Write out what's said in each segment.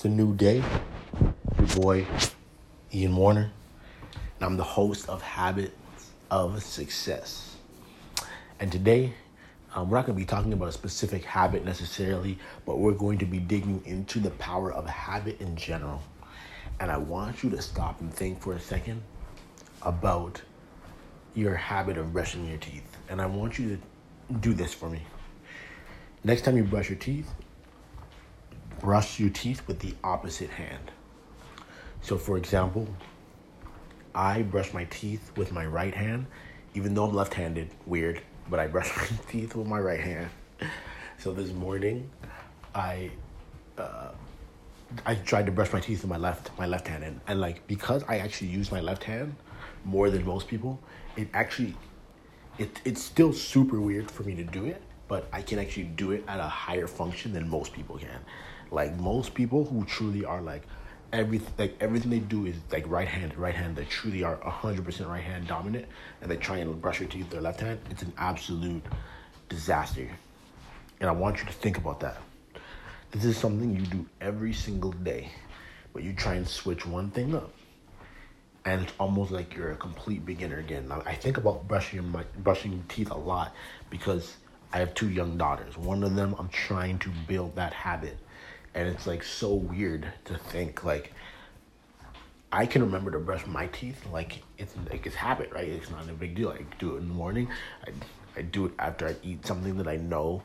It's a new day. Your boy, Ian Warner. And I'm the host of Habits of Success. And today, um, we're not going to be talking about a specific habit necessarily, but we're going to be digging into the power of habit in general. And I want you to stop and think for a second about your habit of brushing your teeth. And I want you to do this for me. Next time you brush your teeth, brush your teeth with the opposite hand. So, for example, I brush my teeth with my right hand, even though I'm left handed. Weird, but I brush my teeth with my right hand. So, this morning, I. Uh, I tried to brush my teeth with my left my left hand and, and like because I actually use my left hand more than most people, it actually it it's still super weird for me to do it, but I can actually do it at a higher function than most people can. Like most people who truly are like everything like everything they do is like right hand right hand they truly are 100% right hand dominant and they try and brush your teeth with their left hand. It's an absolute disaster. And i want you to think about that. This is something you do every single day but you try and switch one thing up and it's almost like you're a complete beginner again. Now i think about brushing my brushing teeth a lot because i have two young daughters. One of them i'm trying to build that habit and it's like so weird to think like I can remember to brush my teeth like it's like it's habit, right? It's not a big deal. I do it in the morning. I I do it after I eat something that I know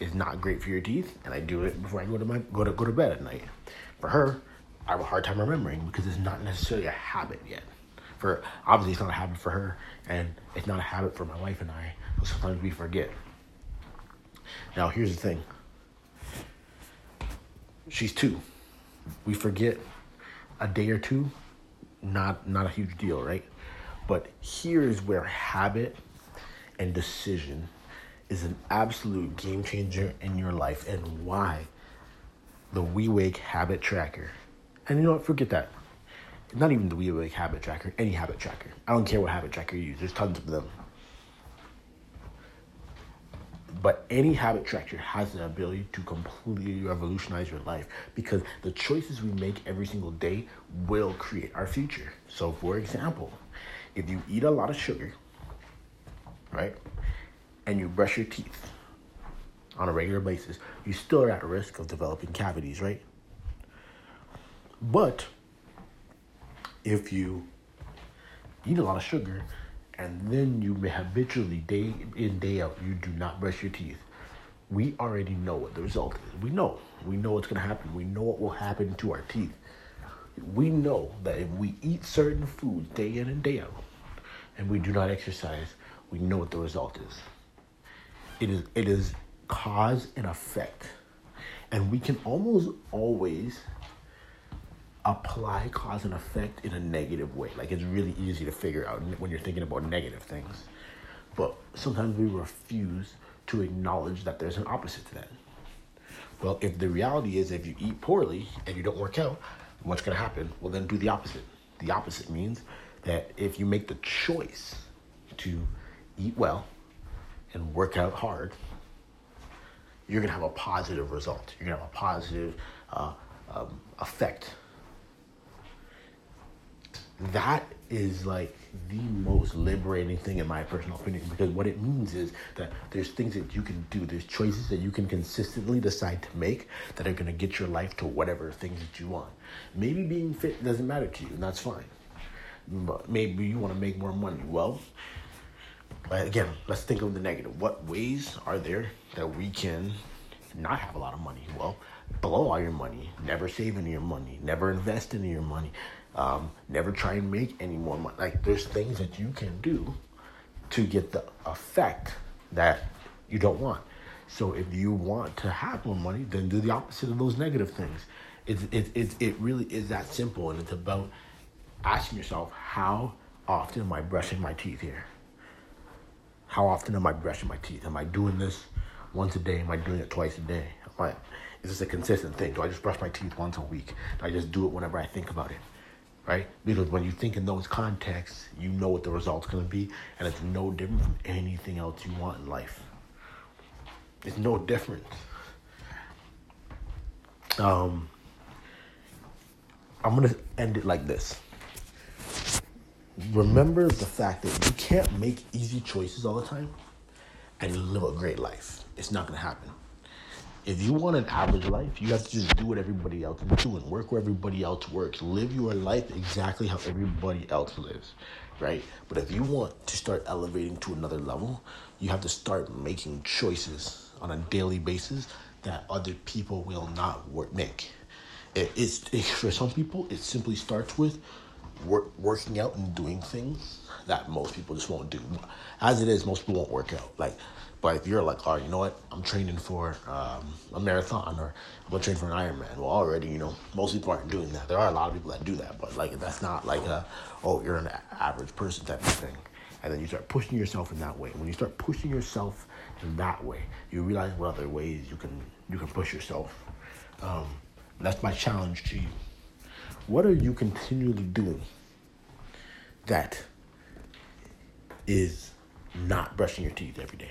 is not great for your teeth, and I do it before I go to my go to go to bed at night. For her, I have a hard time remembering because it's not necessarily a habit yet. For obviously, it's not a habit for her, and it's not a habit for my wife and I. So sometimes we forget. Now, here's the thing she's two. We forget a day or two, not not a huge deal, right? But here is where habit and decision is an absolute game changer in your life and why the WeWake habit tracker. And you know what? Forget that. Not even the WeWake habit tracker, any habit tracker. I don't care what habit tracker you use. There's tons of them. But any habit tracker has the ability to completely revolutionize your life because the choices we make every single day will create our future. So, for example, if you eat a lot of sugar, right, and you brush your teeth on a regular basis, you still are at risk of developing cavities, right? But if you eat a lot of sugar and then you habitually day in day out you do not brush your teeth. We already know what the result is. We know. We know what's going to happen. We know what will happen to our teeth. We know that if we eat certain foods day in and day out and we do not exercise we know what the result is. It is it is cause and effect. And we can almost always apply cause and effect in a negative way. Like it's really easy to figure out when you're thinking about negative things. But sometimes we refuse to acknowledge that there's an opposite to that. Well, if the reality is if you eat poorly and you don't work out, what's going to happen? Well, then do the opposite. The opposite means that if you make the choice to eat well and work out hard, you're going to have a positive result. You're going to have a positive uh, um, effect that is like the most liberating thing in my personal opinion because what it means is that there's things that you can do there's choices that you can consistently decide to make that are going to get your life to whatever things that you want. Maybe being fit doesn't matter to you and that's fine. But maybe you want to make more money. Well uh, again let's think of the negative. What ways are there that we can not have a lot of money? Well blow all your money never save any of your money never invest any of your money um, never try and make any more money. Like there's things that you can do to get the effect that you don't want. So if you want to have more money, then do the opposite of those negative things. It's it, it, it really is that simple, and it's about asking yourself, how often am I brushing my teeth here? How often am I brushing my teeth? Am I doing this once a day? Am I doing it twice a day? Am I, is this a consistent thing? Do I just brush my teeth once a week? Do I just do it whenever I think about it? Right? Because when you think in those contexts, you know what the result's to be, and it's no different from anything else you want in life. It's no different. Um, I'm gonna end it like this. Remember the fact that you can't make easy choices all the time and live a great life. It's not gonna happen. If you want an average life, you have to just do what everybody else is doing. Work where everybody else works. Live your life exactly how everybody else lives, right? But if you want to start elevating to another level, you have to start making choices on a daily basis that other people will not work, make. It, it's it, for some people, it simply starts with work, working out and doing things that most people just won't do. As it is, most people won't work out. Like but if you're like, oh, you know what, I'm training for um, a marathon or I'm gonna train for an Ironman. Well, already, you know, most people aren't doing that. There are a lot of people that do that, but like that's not like a, oh, you're an average person type of thing. And then you start pushing yourself in that way. When you start pushing yourself in that way, you realize what other ways you can you can push yourself. Um, that's my challenge to you. What are you continually doing that is not brushing your teeth every day?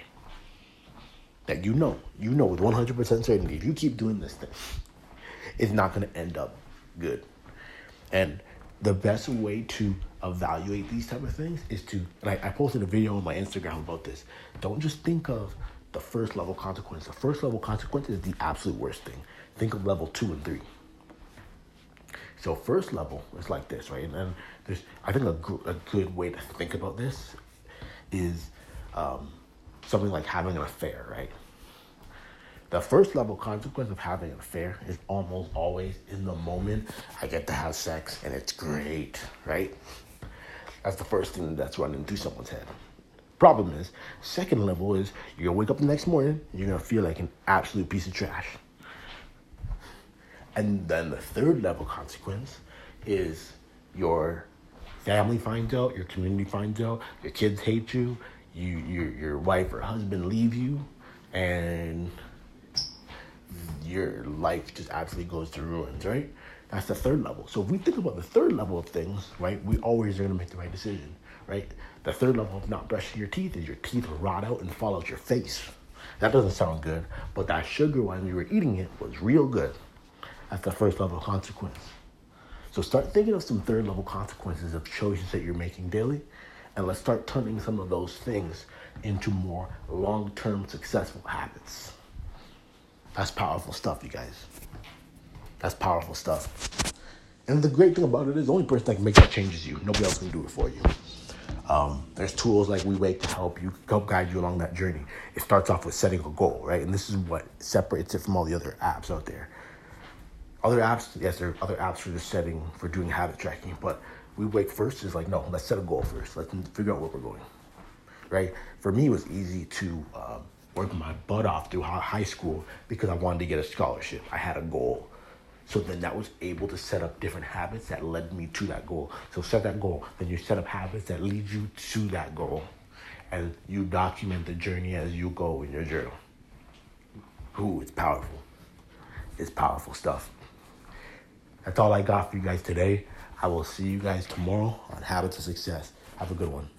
That you know, you know with 100% certainty, if you keep doing this thing, it's not going to end up good. And the best way to evaluate these type of things is to, and I, I posted a video on my Instagram about this. Don't just think of the first level consequence. The first level consequence is the absolute worst thing. Think of level two and three. So first level is like this, right? And then there's, I think a, a good way to think about this is um, something like having an affair, right? The first level consequence of having an affair is almost always in the moment I get to have sex and it's great, right? That's the first thing that's running through someone's head. Problem is, second level is you're gonna wake up the next morning you're gonna feel like an absolute piece of trash. And then the third level consequence is your family finds out, your community finds out, your kids hate you, you your your wife or husband leave you and your life just absolutely goes to ruins, right? That's the third level. So if we think about the third level of things, right, we always are gonna make the right decision, right? The third level of not brushing your teeth is your teeth rot out and fall out your face. That doesn't sound good, but that sugar when you were eating it was real good. That's the first level consequence. So start thinking of some third level consequences of choices that you're making daily and let's start turning some of those things into more long term successful habits. That's powerful stuff, you guys. That's powerful stuff. And the great thing about it is the only person that can make that change is you. Nobody else can do it for you. Um, there's tools like WeWake to help you, help guide you along that journey. It starts off with setting a goal, right? And this is what separates it from all the other apps out there. Other apps, yes, there are other apps for the setting, for doing habit tracking, but WeWake first is like, no, let's set a goal first. Let's figure out where we're going, right? For me, it was easy to um, work my butt off through high school because I wanted to get a scholarship. I had a goal. So then that was able to set up different habits that led me to that goal. So set that goal, then you set up habits that lead you to that goal. And you document the journey as you go in your journal. Ooh, it's powerful. It's powerful stuff. That's all I got for you guys today. I will see you guys tomorrow on Habits of Success. Have a good one.